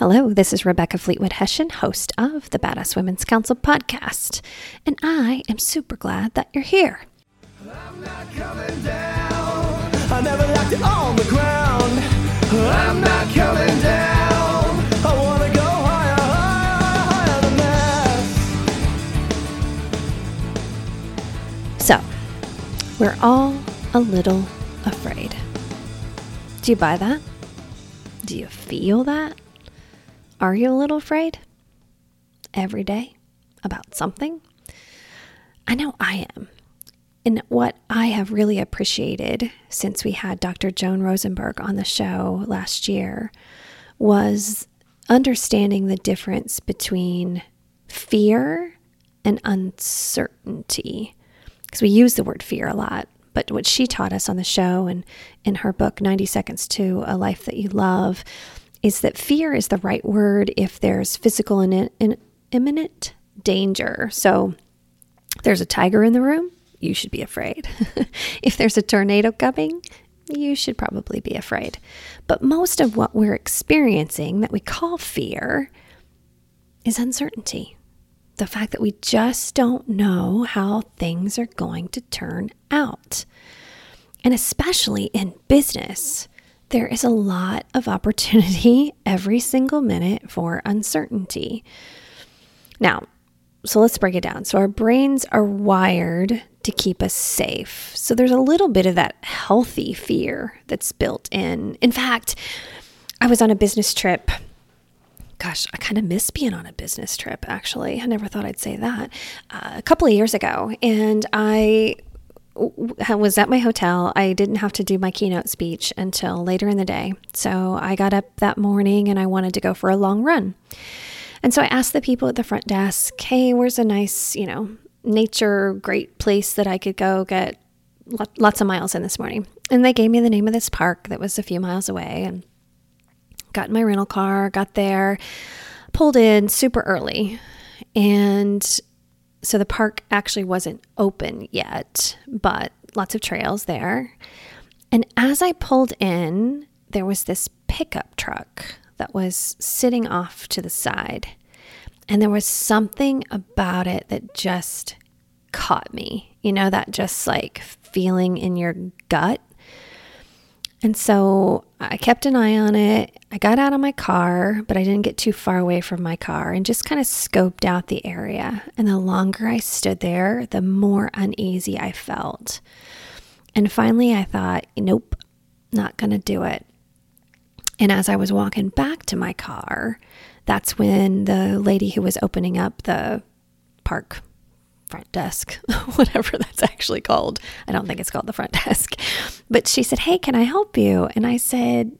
Hello, this is Rebecca Fleetwood Hession, host of the Badass Women's Council podcast, and I am super glad that you're here. I'm not coming down. I never left it on the ground. I'm not coming down. I want to go higher, higher, higher than this. So, we're all a little afraid. Do you buy that? Do you feel that? Are you a little afraid every day about something? I know I am. And what I have really appreciated since we had Dr. Joan Rosenberg on the show last year was understanding the difference between fear and uncertainty. Because we use the word fear a lot, but what she taught us on the show and in her book, 90 Seconds to a Life That You Love, is that fear is the right word if there's physical and in, imminent danger. So there's a tiger in the room, you should be afraid. if there's a tornado coming, you should probably be afraid. But most of what we're experiencing that we call fear is uncertainty. The fact that we just don't know how things are going to turn out. And especially in business, there is a lot of opportunity every single minute for uncertainty. Now, so let's break it down. So, our brains are wired to keep us safe. So, there's a little bit of that healthy fear that's built in. In fact, I was on a business trip. Gosh, I kind of miss being on a business trip, actually. I never thought I'd say that. Uh, a couple of years ago, and I was at my hotel. I didn't have to do my keynote speech until later in the day. So I got up that morning and I wanted to go for a long run. And so I asked the people at the front desk, hey, where's a nice, you know, nature, great place that I could go get lots of miles in this morning? And they gave me the name of this park that was a few miles away and got in my rental car, got there, pulled in super early. And so the park actually wasn't open yet, but lots of trails there. And as I pulled in, there was this pickup truck that was sitting off to the side. And there was something about it that just caught me. You know, that just like feeling in your gut and so I kept an eye on it. I got out of my car, but I didn't get too far away from my car and just kind of scoped out the area. And the longer I stood there, the more uneasy I felt. And finally, I thought, nope, not going to do it. And as I was walking back to my car, that's when the lady who was opening up the park front desk, whatever that's actually called. I don't think it's called the front desk. But she said, Hey, can I help you? And I said,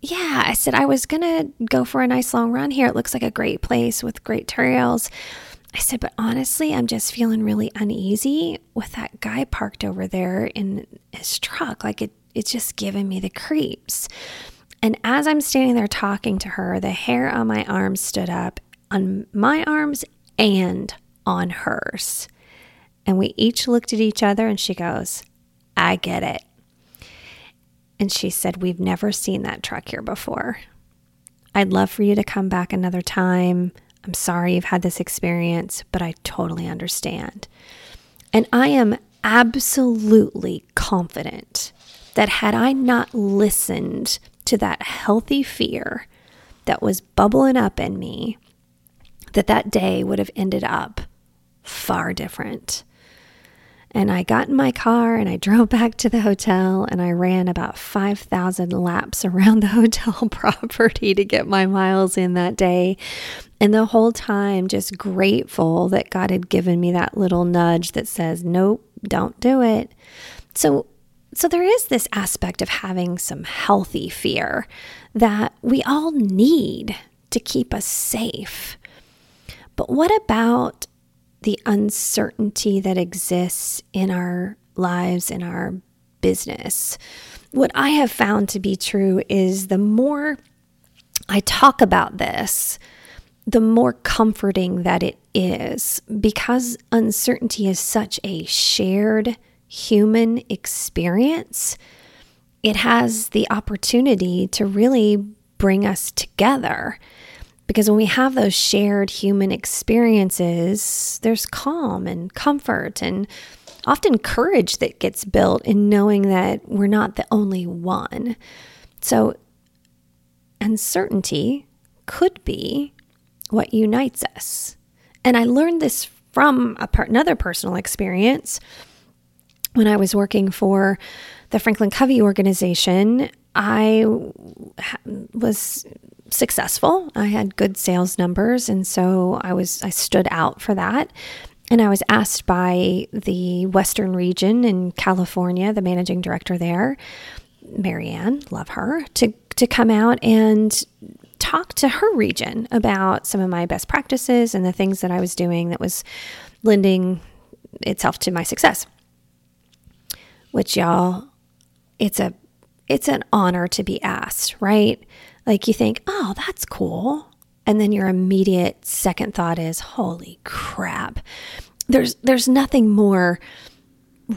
Yeah. I said, I was going to go for a nice long run here. It looks like a great place with great trails. I said, But honestly, I'm just feeling really uneasy with that guy parked over there in his truck. Like it, it's just giving me the creeps. And as I'm standing there talking to her, the hair on my arms stood up on my arms and on hers. And we each looked at each other and she goes, I get it. And she said, We've never seen that truck here before. I'd love for you to come back another time. I'm sorry you've had this experience, but I totally understand. And I am absolutely confident that had I not listened to that healthy fear that was bubbling up in me, that that day would have ended up far different. And I got in my car and I drove back to the hotel and I ran about 5,000 laps around the hotel property to get my miles in that day. And the whole time, just grateful that God had given me that little nudge that says, nope, don't do it. So, so there is this aspect of having some healthy fear that we all need to keep us safe. But what about the uncertainty that exists in our lives, in our business. What I have found to be true is the more I talk about this, the more comforting that it is because uncertainty is such a shared human experience. It has the opportunity to really bring us together. Because when we have those shared human experiences, there's calm and comfort and often courage that gets built in knowing that we're not the only one. So, uncertainty could be what unites us. And I learned this from per- another personal experience when I was working for the Franklin Covey organization. I was successful. I had good sales numbers and so I was I stood out for that. And I was asked by the Western region in California, the managing director there, Marianne, love her, to to come out and talk to her region about some of my best practices and the things that I was doing that was lending itself to my success. Which y'all, it's a it's an honor to be asked, right? Like you think, "Oh, that's cool." And then your immediate second thought is, "Holy crap." There's there's nothing more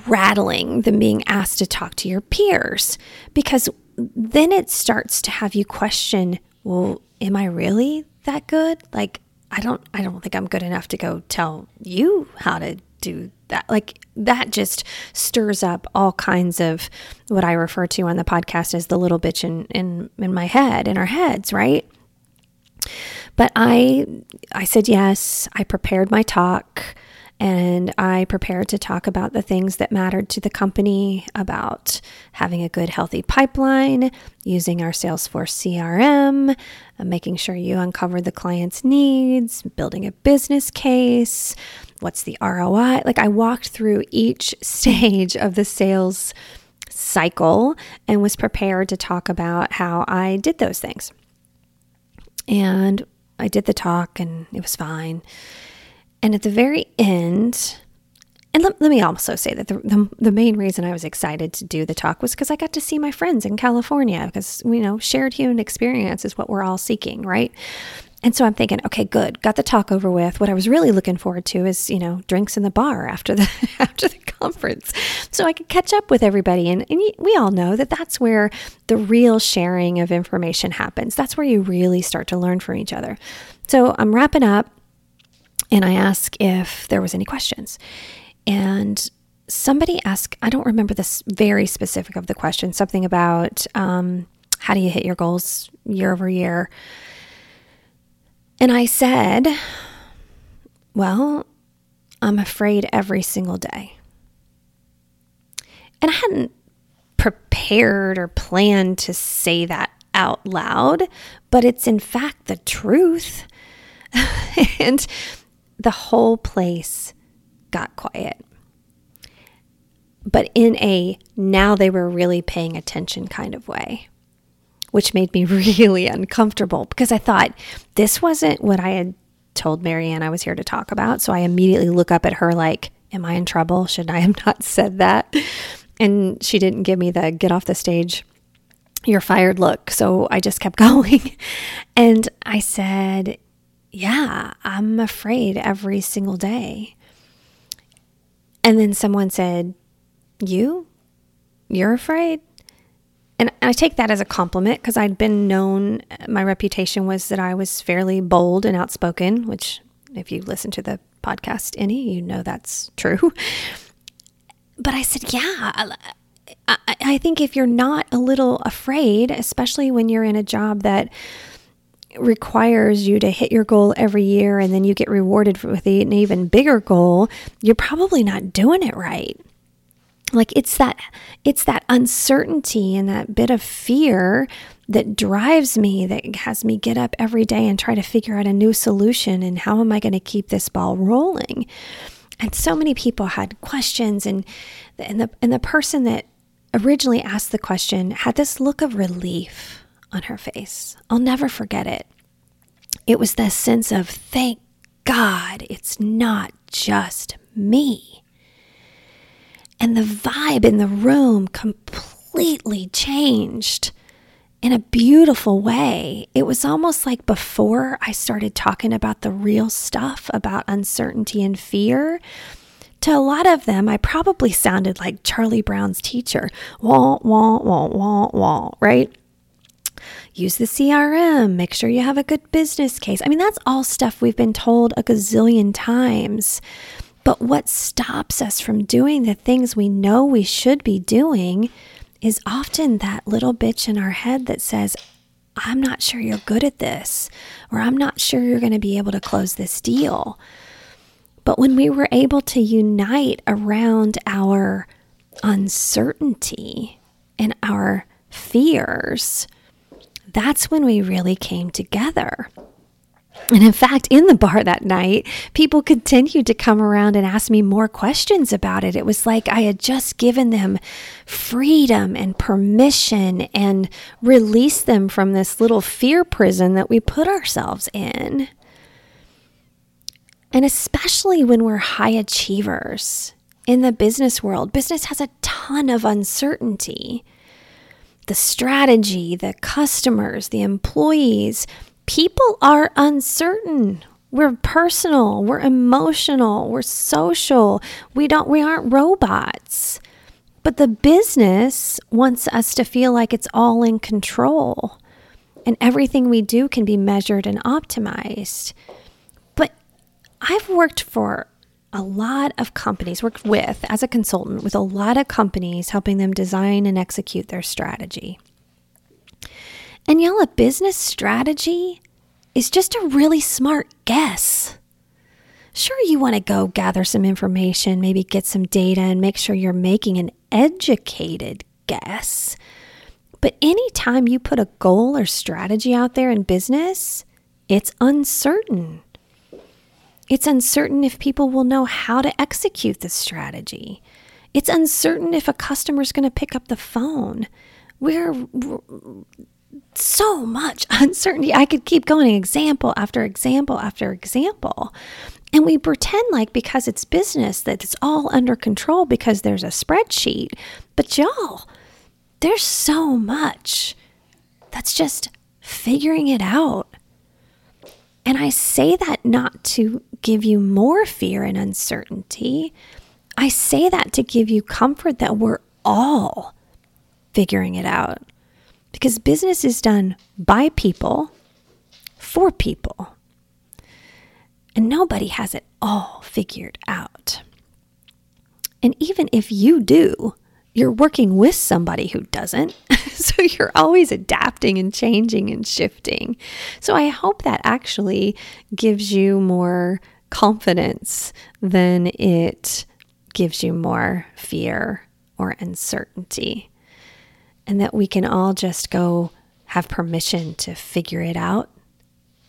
rattling than being asked to talk to your peers because then it starts to have you question well, am I really that good? Like, I don't, I don't think I'm good enough to go tell you how to do that. Like, that just stirs up all kinds of what I refer to on the podcast as the little bitch in, in, in my head, in our heads, right? But I, I said yes. I prepared my talk and I prepared to talk about the things that mattered to the company about having a good, healthy pipeline, using our Salesforce CRM, uh, making sure you uncover the client's needs, building a business case, what's the ROI. Like I walked through each stage of the sales cycle and was prepared to talk about how I did those things. And I did the talk and it was fine. And at the very end, and let, let me also say that the, the, the, main reason I was excited to do the talk was because I got to see my friends in California because, you know, shared human experience is what we're all seeking, right? And so I'm thinking, okay, good, got the talk over with. What I was really looking forward to is, you know, drinks in the bar after the after the conference, so I could catch up with everybody. And, and we all know that that's where the real sharing of information happens. That's where you really start to learn from each other. So I'm wrapping up and I asked if there was any questions. And somebody asked, I don't remember this very specific of the question, something about um, how do you hit your goals year over year? And I said, well, I'm afraid every single day. And I hadn't prepared or planned to say that out loud, but it's in fact the truth. and the whole place got quiet. But in a now they were really paying attention kind of way, which made me really uncomfortable because I thought this wasn't what I had told Marianne I was here to talk about. So I immediately look up at her like, Am I in trouble? Should I have not said that? And she didn't give me the get off the stage, you're fired look. So I just kept going. And I said, yeah, I'm afraid every single day. And then someone said, You? You're afraid? And I take that as a compliment because I'd been known, uh, my reputation was that I was fairly bold and outspoken, which, if you listen to the podcast any, you know that's true. But I said, Yeah, I, I think if you're not a little afraid, especially when you're in a job that requires you to hit your goal every year and then you get rewarded with an even bigger goal, you're probably not doing it right. Like it's that it's that uncertainty and that bit of fear that drives me that has me get up every day and try to figure out a new solution and how am I going to keep this ball rolling. And so many people had questions and and the and the person that originally asked the question had this look of relief on her face. I'll never forget it. It was this sense of, thank God it's not just me. And the vibe in the room completely changed in a beautiful way. It was almost like before I started talking about the real stuff about uncertainty and fear. To a lot of them, I probably sounded like Charlie Brown's teacher. Wah, wah, wah, wah, wah, right? Use the CRM, make sure you have a good business case. I mean, that's all stuff we've been told a gazillion times. But what stops us from doing the things we know we should be doing is often that little bitch in our head that says, I'm not sure you're good at this, or I'm not sure you're going to be able to close this deal. But when we were able to unite around our uncertainty and our fears, that's when we really came together. And in fact, in the bar that night, people continued to come around and ask me more questions about it. It was like I had just given them freedom and permission and released them from this little fear prison that we put ourselves in. And especially when we're high achievers in the business world, business has a ton of uncertainty. The strategy, the customers, the employees, people are uncertain. We're personal, we're emotional, we're social. We don't we aren't robots. But the business wants us to feel like it's all in control and everything we do can be measured and optimized. But I've worked for a lot of companies, worked with as a consultant with a lot of companies, helping them design and execute their strategy. And y'all, a business strategy is just a really smart guess. Sure, you want to go gather some information, maybe get some data, and make sure you're making an educated guess. But anytime you put a goal or strategy out there in business, it's uncertain. It's uncertain if people will know how to execute the strategy. It's uncertain if a customer is going to pick up the phone. We're so much uncertainty. I could keep going example after example after example. And we pretend like because it's business that it's all under control because there's a spreadsheet. But y'all, there's so much that's just figuring it out. And I say that not to give you more fear and uncertainty. I say that to give you comfort that we're all figuring it out because business is done by people for people. And nobody has it all figured out. And even if you do, you're working with somebody who doesn't. so you're always adapting and changing and shifting. So I hope that actually gives you more confidence than it gives you more fear or uncertainty and that we can all just go have permission to figure it out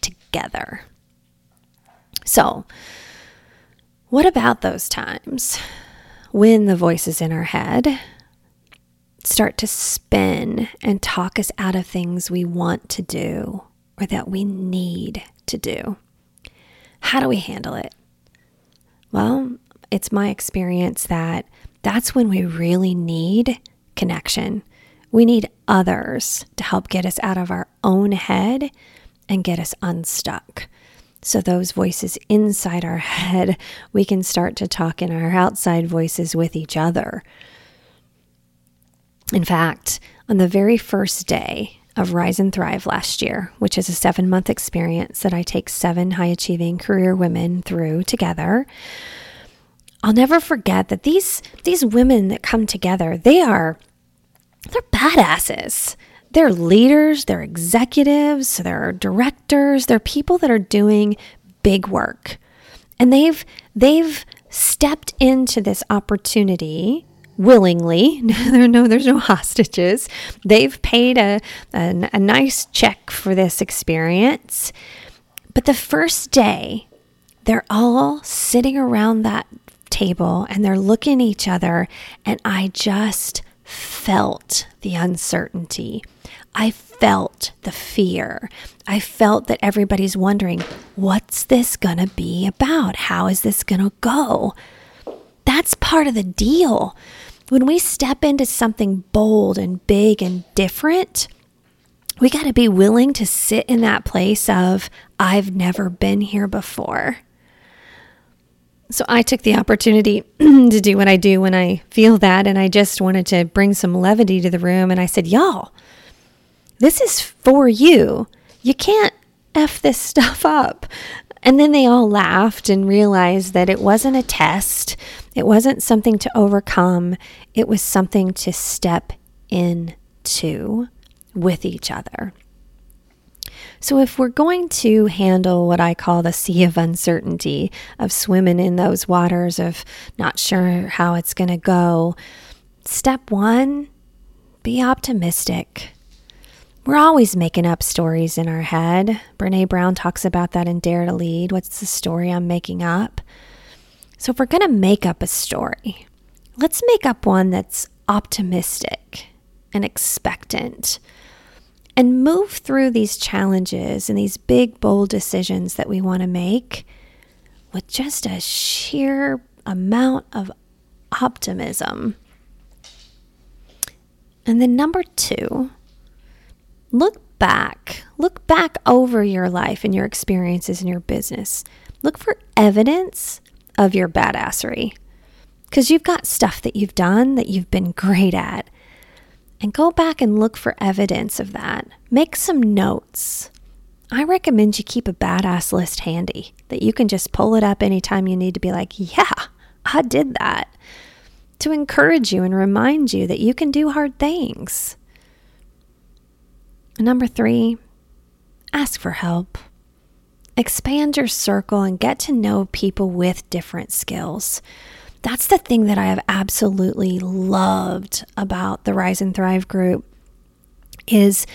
together. So, what about those times when the voices in our head start to spin and talk us out of things we want to do or that we need to do? How do we handle it? Well, it's my experience that that's when we really need connection we need others to help get us out of our own head and get us unstuck. So, those voices inside our head, we can start to talk in our outside voices with each other. In fact, on the very first day of Rise and Thrive last year, which is a seven month experience that I take seven high achieving career women through together, I'll never forget that these, these women that come together, they are they're badasses. They're leaders, they're executives, they're directors, they're people that are doing big work. And they've they've stepped into this opportunity willingly. no there's no hostages. They've paid a, a, a nice check for this experience. But the first day, they're all sitting around that table and they're looking at each other and I just felt the uncertainty. I felt the fear. I felt that everybody's wondering, what's this going to be about? How is this going to go? That's part of the deal. When we step into something bold and big and different, we got to be willing to sit in that place of, I've never been here before. So I took the opportunity to do what I do when I feel that. And I just wanted to bring some levity to the room. And I said, Y'all, This is for you. You can't F this stuff up. And then they all laughed and realized that it wasn't a test, it wasn't something to overcome, it was something to step into with each other. So, if we're going to handle what I call the sea of uncertainty, of swimming in those waters of not sure how it's going to go, step one, be optimistic. We're always making up stories in our head. Brene Brown talks about that in Dare to Lead. What's the story I'm making up? So, if we're going to make up a story, let's make up one that's optimistic and expectant and move through these challenges and these big, bold decisions that we want to make with just a sheer amount of optimism. And then, number two, look back. Look back over your life and your experiences in your business. Look for evidence of your badassery because you've got stuff that you've done that you've been great at and go back and look for evidence of that. Make some notes. I recommend you keep a badass list handy that you can just pull it up anytime you need to be like, yeah, I did that. To encourage you and remind you that you can do hard things. Number three, ask for help. Expand your circle and get to know people with different skills that's the thing that I have absolutely loved about the Rise and Thrive group is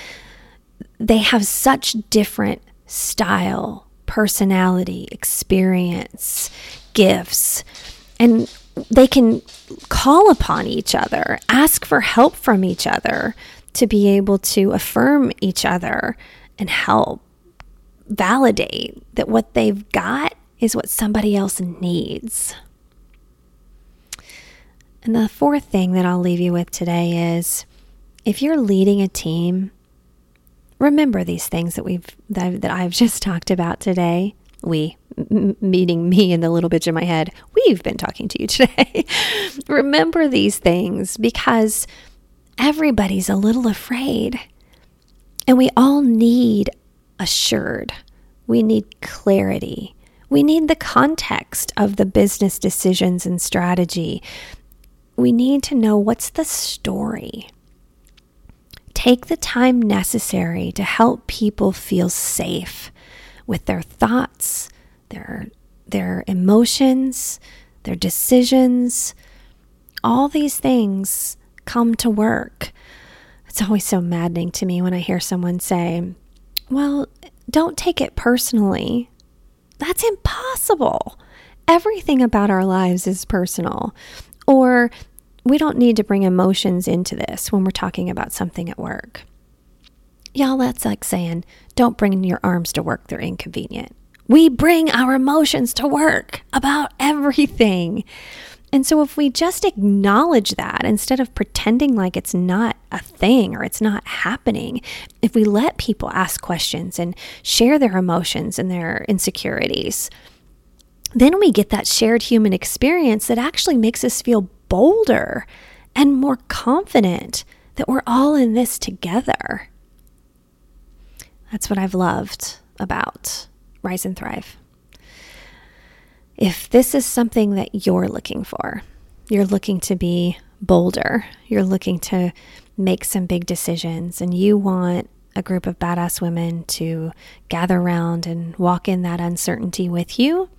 they have such different style, personality, experience, gifts, and they can call upon each other, ask for help from each other to be able to affirm each other and help validate that what they've got is what somebody else needs. And the fourth thing that I'll leave you with today is if you're leading a team, remember these things that we've that, that I've just talked about today. We, meeting me and the little bitch in my head, we've been talking to you today. remember these things because everybody's a little afraid. And we all need assured. We need clarity. We need the context of the business decisions and strategy we need to know what's the story. Take the time necessary to help people feel safe with their thoughts, their, their emotions, their decisions. All these things come to work. It's always so maddening to me when I hear someone say, Well, don't take it personally. That's impossible. Everything about our lives is personal. Or we don't need to bring emotions into this when we're talking about something at work. Y'all, that's like saying, don't bring your arms to work, they're inconvenient. We bring our emotions to work about everything. And so, if we just acknowledge that instead of pretending like it's not a thing or it's not happening, if we let people ask questions and share their emotions and their insecurities, then we get that shared human experience that actually makes us feel bolder and more confident that we're all in this together. That's what I've loved about Rise and Thrive. If this is something that you're looking for, you're looking to be bolder, you're looking to make some big decisions, and you want a group of badass women to gather around and walk in that uncertainty with you,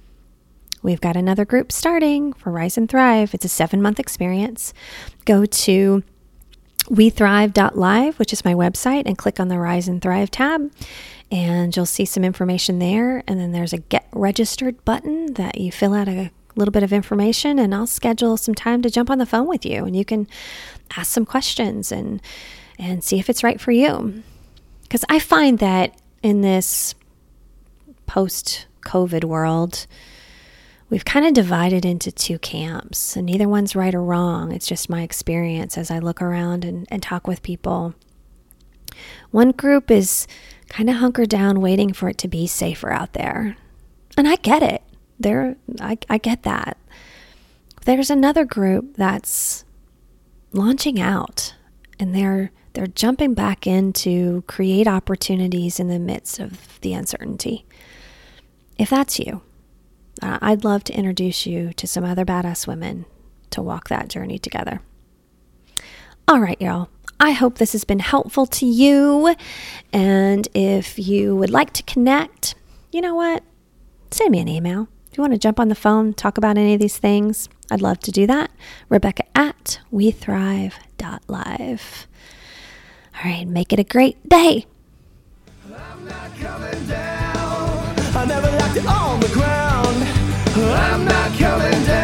We've got another group starting for Rise and Thrive. It's a seven month experience. Go to wethrive.live, which is my website, and click on the Rise and Thrive tab. And you'll see some information there. And then there's a get registered button that you fill out a little bit of information, and I'll schedule some time to jump on the phone with you. And you can ask some questions and, and see if it's right for you. Because I find that in this post COVID world, we've kind of divided into two camps, and neither one's right or wrong. It's just my experience as I look around and, and talk with people. One group is kind of hunkered down, waiting for it to be safer out there. And I get it. There, I, I get that. There's another group that's launching out and they're They're jumping back in to create opportunities in the midst of the uncertainty. If that's you, Uh, I'd love to introduce you to some other badass women to walk that journey together. All right, y'all. I hope this has been helpful to you. And if you would like to connect, you know what? Send me an email. If you want to jump on the phone, talk about any of these things, I'd love to do that. Rebecca at wethrive.live. All right, make it a great day. I'm not coming down.